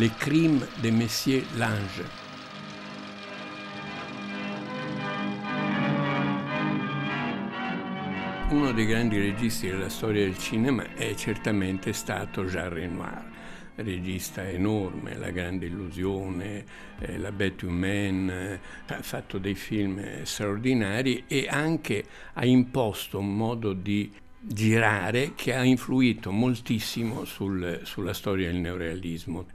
Les crimes de Messier Lange. Uno dei grandi registi della storia del cinema è certamente stato Jean Renoir regista enorme, La grande illusione, eh, La bête humaine, eh, ha fatto dei film straordinari e anche ha imposto un modo di girare che ha influito moltissimo sul, sulla storia del neorealismo.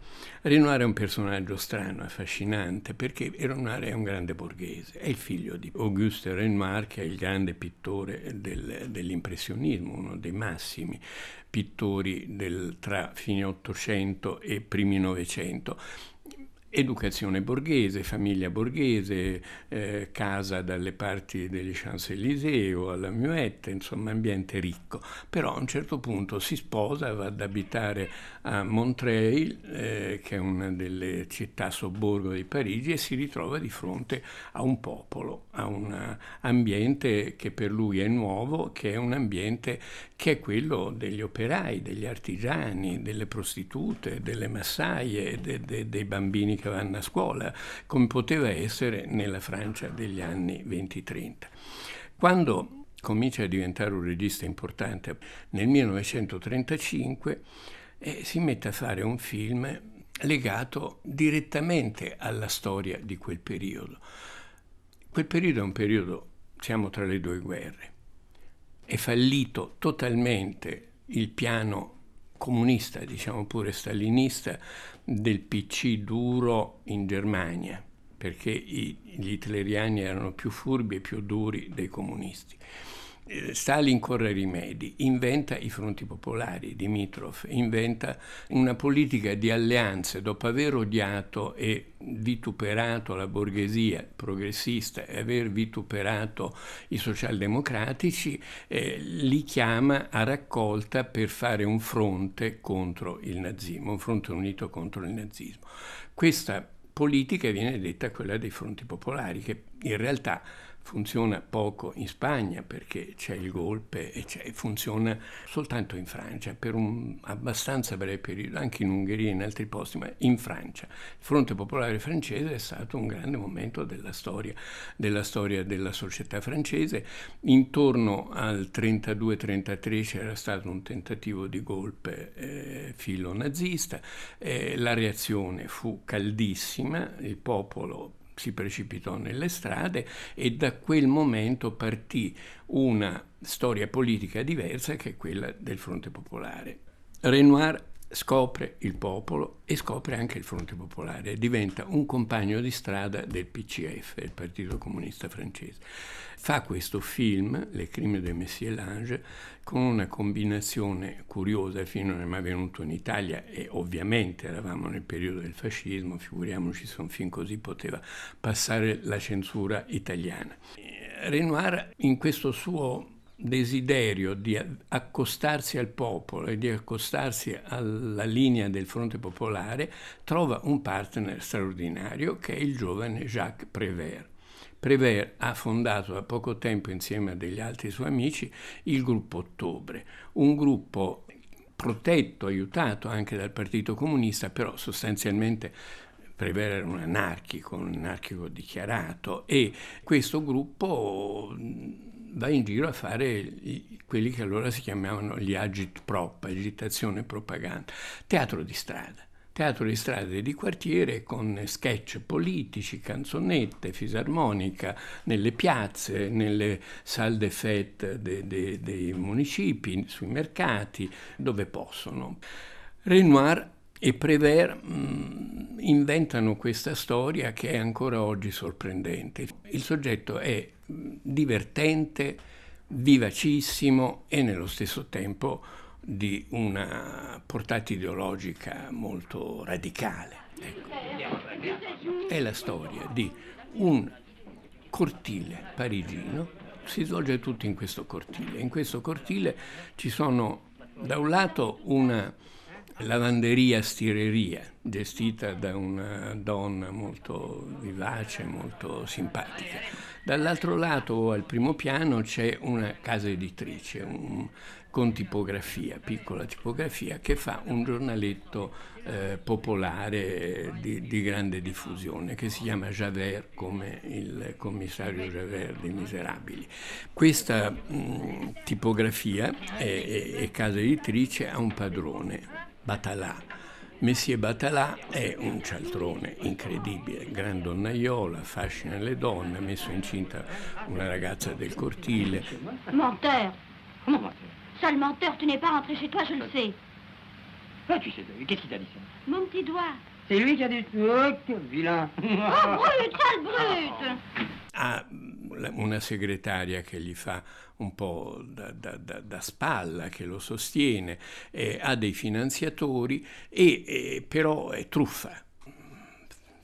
Renoir è un personaggio strano, affascinante, perché Renoir è un grande borghese, è il figlio di Auguste Renoir, che è il grande pittore del, dell'impressionismo, uno dei massimi pittori del, tra fine Ottocento e primi Novecento educazione borghese, famiglia borghese, eh, casa dalle parti degli Champs-Élysées o alla Muette, insomma ambiente ricco. Però a un certo punto si sposa, va ad abitare a Montreuil, eh, che è una delle città sobborgo di Parigi, e si ritrova di fronte a un popolo, a un ambiente che per lui è nuovo, che è un ambiente che è quello degli operai, degli artigiani, delle prostitute, delle massaie, de, de, dei bambini che vanno a scuola, come poteva essere nella Francia degli anni 20-30. Quando comincia a diventare un regista importante nel 1935, eh, si mette a fare un film legato direttamente alla storia di quel periodo. Quel periodo è un periodo, siamo tra le due guerre, è fallito totalmente il piano comunista, diciamo pure stalinista, del PC duro in Germania, perché i, gli hitleriani erano più furbi e più duri dei comunisti. Eh, Stalin corre rimedi, inventa i fronti popolari, Dimitrov, inventa una politica di alleanze dopo aver odiato e vituperato la borghesia progressista e aver vituperato i socialdemocratici, eh, li chiama a raccolta per fare un fronte contro il nazismo, un fronte unito contro il nazismo. Questa politica viene detta quella dei fronti popolari, che in realtà funziona poco in Spagna perché c'è il golpe e funziona soltanto in Francia per un abbastanza breve periodo, anche in Ungheria e in altri posti, ma in Francia. Il Fronte Popolare francese è stato un grande momento della storia della, storia della società francese. Intorno al 32-33 c'era stato un tentativo di golpe eh, filo nazista, eh, la reazione fu caldissima, il popolo si precipitò nelle strade e da quel momento partì una storia politica diversa che è quella del Fronte Popolare. Renoir scopre il popolo e scopre anche il Fronte Popolare, diventa un compagno di strada del PCF, il Partito Comunista Francese. Fa questo film, Le crime del Messier Lange, con una combinazione curiosa, il film non è mai venuto in Italia e ovviamente eravamo nel periodo del fascismo, figuriamoci se un film così poteva passare la censura italiana. Renoir in questo suo desiderio di accostarsi al popolo e di accostarsi alla linea del fronte popolare, trova un partner straordinario che è il giovane Jacques Prévert. Prévert ha fondato da poco tempo insieme a degli altri suoi amici il gruppo Ottobre, un gruppo protetto, aiutato anche dal Partito Comunista, però sostanzialmente Prévert era un anarchico, un anarchico dichiarato e questo gruppo va in giro a fare quelli che allora si chiamavano gli agit prop, agitazione propaganda, teatro di strada. Teatro di strada e di quartiere con sketch politici, canzonette, fisarmonica nelle piazze, nelle salle de fête de, de, dei municipi, sui mercati, dove possono. Renoir e Prévert mh, mm, inventano questa storia che è ancora oggi sorprendente. Il soggetto è divertente, vivacissimo e nello stesso tempo di una portata ideologica molto radicale. Ecco. È la storia di un cortile parigino, si svolge tutto in questo cortile. In questo cortile ci sono da un lato una lavanderia stireria gestita da una donna molto vivace, molto simpatica. Dall'altro lato, al primo piano, c'è una casa editrice, un, con tipografia, piccola tipografia, che fa un giornaletto eh, popolare di, di, grande diffusione che si chiama Javert come il commissario Javert dei Miserabili. Questa mh, tipografia e, e casa editrice ha un padrone, Batalà Messie Batalà è un cialtrone incredibile, gran donnaiola, affascina le donne, ha messo incinta una ragazza del cortile. Menteur Comment menteur Sale menteur, tu n'es pas rentré chez toi, je le sais. Ah, tu sais, qu'est-ce qu'il t'a dit ça Mon petit doigt. C'est lui qui a dit... Oh, quel vilain Oh, brute, sale brute Ha una segretaria che gli fa un po' da, da, da, da spalla, che lo sostiene, eh, ha dei finanziatori, e, eh, però è truffa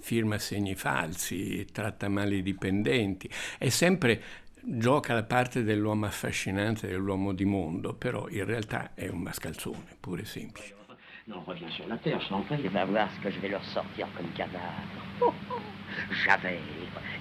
firma segni falsi, tratta male i dipendenti, è sempre gioca la parte dell'uomo affascinante, dell'uomo di mondo, però in realtà è un mascalzone, pure semplice. Non, reviens sur la terre, je t'en prie. Tu vas voir ce que je vais leur sortir comme cadavre. Oh, oh. Javert,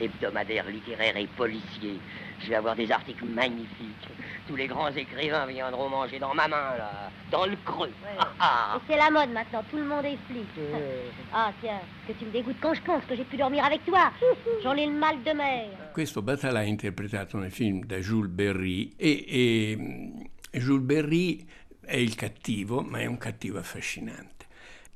hebdomadaire littéraire et policier. Je vais avoir des articles magnifiques. Tous les grands écrivains viendront manger dans ma main, là, dans le creux. Ouais. Ah, ah. Et c'est la mode maintenant, tout le monde est flic. Ah tiens, que tu me dégoûtes quand je pense que j'ai pu dormir avec toi. J'en ai le mal de mer. Questo Batalà è interpretato nel film da Jules Berry e, e Jules Berry è il cattivo, ma è un cattivo affascinante.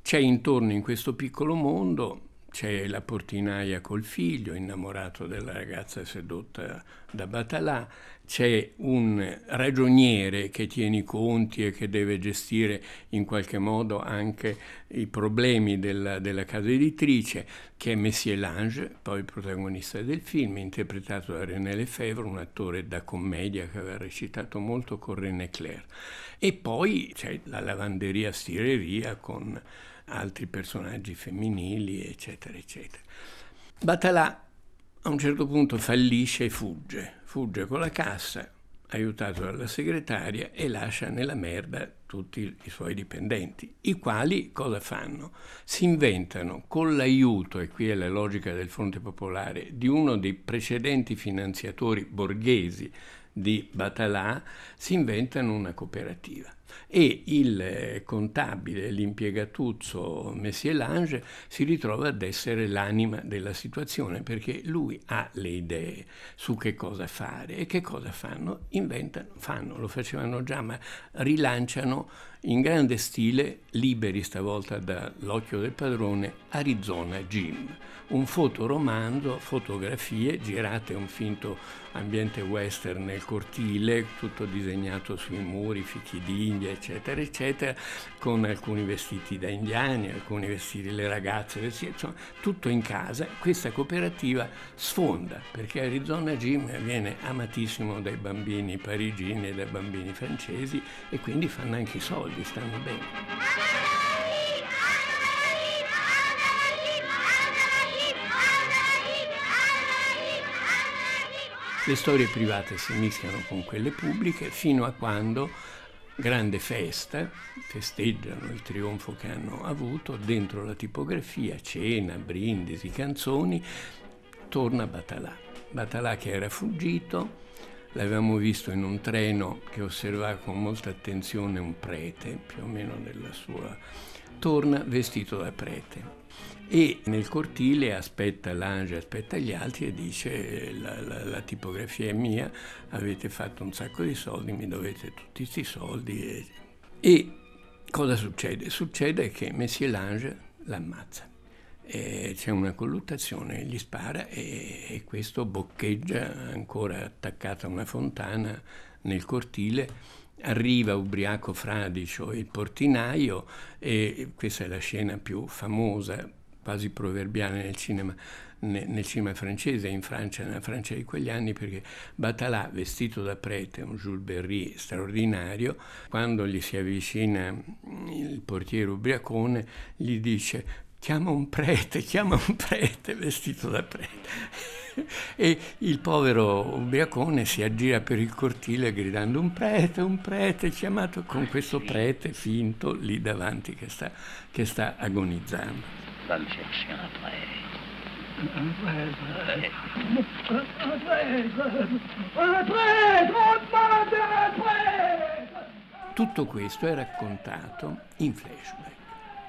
C'è intorno in questo piccolo mondo c'è la portinaia col figlio, innamorato della ragazza sedotta da Batalà, c'è un ragioniere che tiene i conti e che deve gestire in qualche modo anche i problemi della, della casa editrice, che è Messier Lange, poi protagonista del film, interpretato da René Lefebvre, un attore da commedia che aveva recitato molto con René Claire. E poi c'è la lavanderia stireria con altri personaggi femminili, eccetera, eccetera. Batalà a un certo punto fallisce e fugge, fugge con la cassa, aiutato dalla segretaria, e lascia nella merda tutti i suoi dipendenti, i quali cosa fanno? Si inventano con l'aiuto, e qui è la logica del Fronte Popolare, di uno dei precedenti finanziatori borghesi di Batalà, si inventano una cooperativa e il eh, contabile, l'impiegatuccio Messier Lange si ritrova ad essere l'anima della situazione perché lui ha le idee su che cosa fare e che cosa fanno? Inventano, fanno, lo facevano già, ma rilanciano in grande stile, liberi stavolta dall'occhio del padrone, Arizona Jim, un fotoromanzo, fotografie girate un finto ambiente western nel cortile, tutto disegnato sui muri, fichi d'India, eccetera, eccetera, con alcuni vestiti da indiani, alcuni vestiti delle ragazze, insomma, tutto in casa. Questa cooperativa sfonda perché Arizona Jim viene amatissimo dai bambini parigini e dai bambini francesi e quindi fanno anche i soldi, stanno bene. Le storie private si mischiano con quelle pubbliche fino a quando, grande festa, festeggiano il trionfo che hanno avuto, dentro la tipografia, cena, brindisi, canzoni, torna Batalà. Batalà che era fuggito, l'avevamo visto in un treno che osservava con molta attenzione un prete, più o meno della sua... torna vestito da prete e nel cortile aspetta l'Ange, aspetta gli altri e dice la, la, la, tipografia è mia, avete fatto un sacco di soldi, mi dovete tutti questi soldi. E, cosa succede? Succede che Messie Lange l'ammazza. C'è una colluttazione, gli spara e, e questo boccheggia ancora attaccato a una fontana nel cortile. Arriva ubriaco fradicio il portinaio e questa è la scena più famosa quasi proverbiale nel cinema, nel cinema francese, in Francia, nella Francia di quegli anni, perché Batalà, vestito da prete, un Jules Berry straordinario, quando gli si avvicina il portiere ubriacone, gli dice chiama un prete, chiama un prete vestito da prete. e il povero ubriacone si aggira per il cortile gridando un prete, un prete, chiamato con questo prete finto lì davanti che sta, che sta agonizzando. Tutto questo è raccontato in flashback,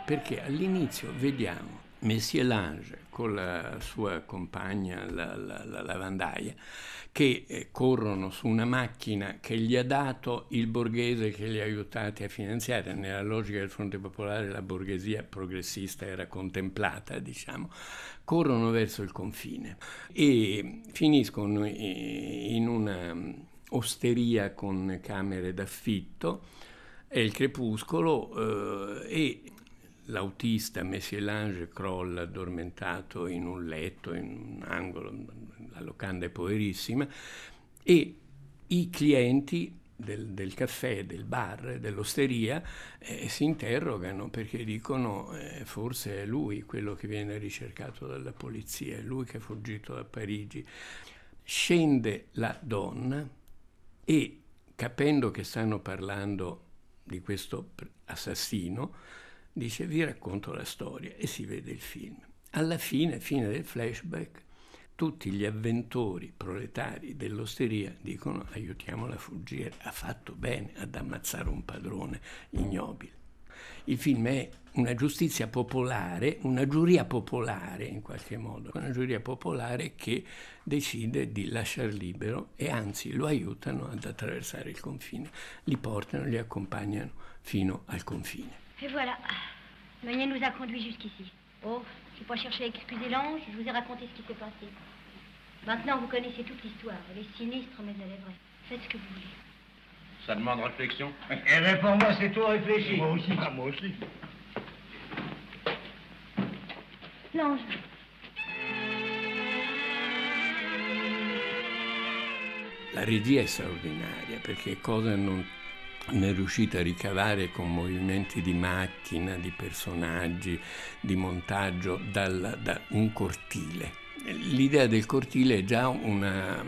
perché all'inizio vediamo Messier Lange con la sua compagna, la, la, la lavandaia, che eh, corrono su una macchina che gli ha dato il borghese che li ha aiutati a finanziare. Nella logica del Fronte Popolare la borghesia progressista era contemplata, diciamo, corrono verso il confine e finiscono in una mm, osteria con camere d'affitto, è il crepuscolo eh, e l'autista Messier-Lange crolla addormentato in un letto, in un angolo, la locanda è poverissima, e i clienti del, del caffè, del bar, dell'osteria eh, si interrogano perché dicono eh, forse è lui quello che viene ricercato dalla polizia, è lui che è fuggito da Parigi. Scende la donna e capendo che stanno parlando di questo assassino, dice vi racconto la storia e si vede il film. Alla fine, fine del flashback, tutti gli avventori proletari dell'osteria dicono aiutiamola a fuggire, ha fatto bene ad ammazzare un padrone ignobile. Il film è una giustizia popolare, una giuria popolare in qualche modo, una giuria popolare che decide di lasciar libero e anzi lo aiutano ad attraversare il confine, li portano, li accompagnano fino al confine. Et voilà. Meunier nous a conduits jusqu'ici. Oh, je n'ai pas cherché à excuser l'ange, je vous ai raconté ce qui s'est passé. Maintenant, vous connaissez toute l'histoire. Elle est sinistre, mais elle est vraie. Faites ce que vous voulez. Ça demande réflexion. Eh bien, pour moi, c'est tout réfléchi. Moi aussi. Ah, moi aussi. L'ange. La regia è straordinaria perché cosa non ne è riuscita a ricavare con movimenti di macchina, di personaggi, di montaggio dal, da un cortile. L'idea del cortile è già una,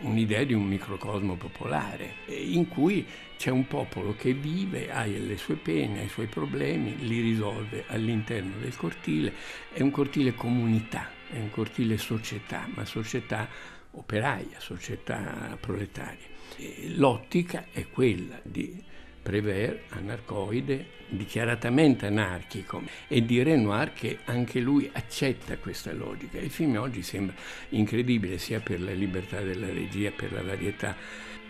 un'idea di un microcosmo popolare in cui c'è un popolo che vive, ha le sue pene, ha i suoi problemi, li risolve all'interno del cortile. È un cortile comunità, è un cortile società, ma società operaia, società proletaria. L'ottica è quella di Prévert, anarcoide, dichiaratamente anarchico, e di Renoir che anche lui accetta questa logica. Il film oggi sembra incredibile sia per la libertà della regia, per la varietà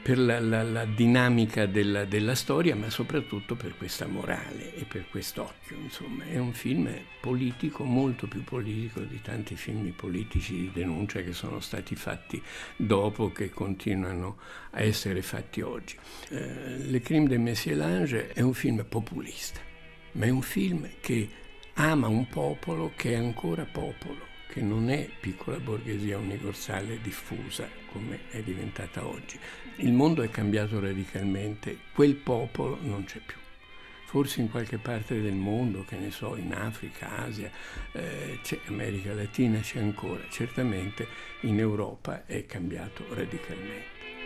per la, la, la dinamica della, della, storia, ma soprattutto per questa morale e per quest'occhio. Insomma, è un film politico, molto più politico di tanti film politici di denuncia che sono stati fatti dopo, che continuano a essere fatti oggi. Eh, Le Crime de Messier Lange è un film populista, ma è un film che ama un popolo che è ancora popolo che non è piccola borghesia universale diffusa come è diventata oggi. Il mondo è cambiato radicalmente, quel popolo non c'è più. Forse in qualche parte del mondo, che ne so, in Africa, Asia, eh, America Latina c'è ancora, certamente in Europa è cambiato radicalmente.